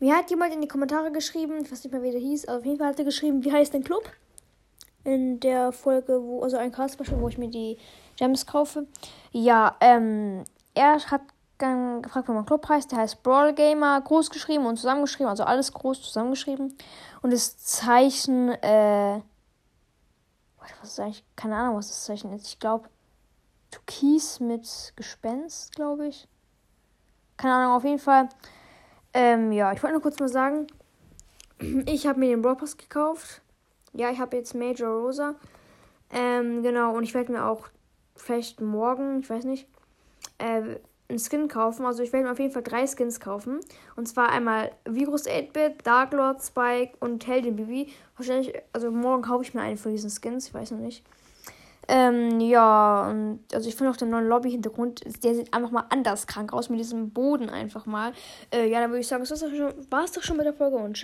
Mir hat jemand in die Kommentare geschrieben, ich weiß nicht mehr, wie der hieß, aber auf jeden Fall hat er geschrieben, wie heißt dein Club? In der Folge, wo, also ein Cast wo ich mir die Gems kaufe. Ja, ähm, er hat dann gefragt, wie mein Club heißt. Der heißt Brawl Gamer, groß geschrieben und zusammengeschrieben, also alles groß zusammengeschrieben. Und das Zeichen, äh, was ist eigentlich, keine Ahnung, was das Zeichen ist. Ich glaube, Türkis mit Gespenst, glaube ich. Keine Ahnung, auf jeden Fall. Ähm, ja, ich wollte nur kurz mal sagen, ich habe mir den Brawl Pass gekauft. Ja, ich habe jetzt Major Rosa. Ähm, genau, und ich werde mir auch vielleicht morgen, ich weiß nicht, äh, einen Skin kaufen. Also ich werde mir auf jeden Fall drei Skins kaufen. Und zwar einmal Virus 8-Bit, Dark Lord, Spike und Heldin Bibi. Wahrscheinlich, also morgen kaufe ich mir einen von diesen Skins, ich weiß noch nicht. Ähm, ja, und also ich finde auch den neuen Lobby-Hintergrund, der sieht einfach mal anders krank aus mit diesem Boden einfach mal. Äh, ja, dann würde ich sagen, das war es doch schon mit der Folge und ciao.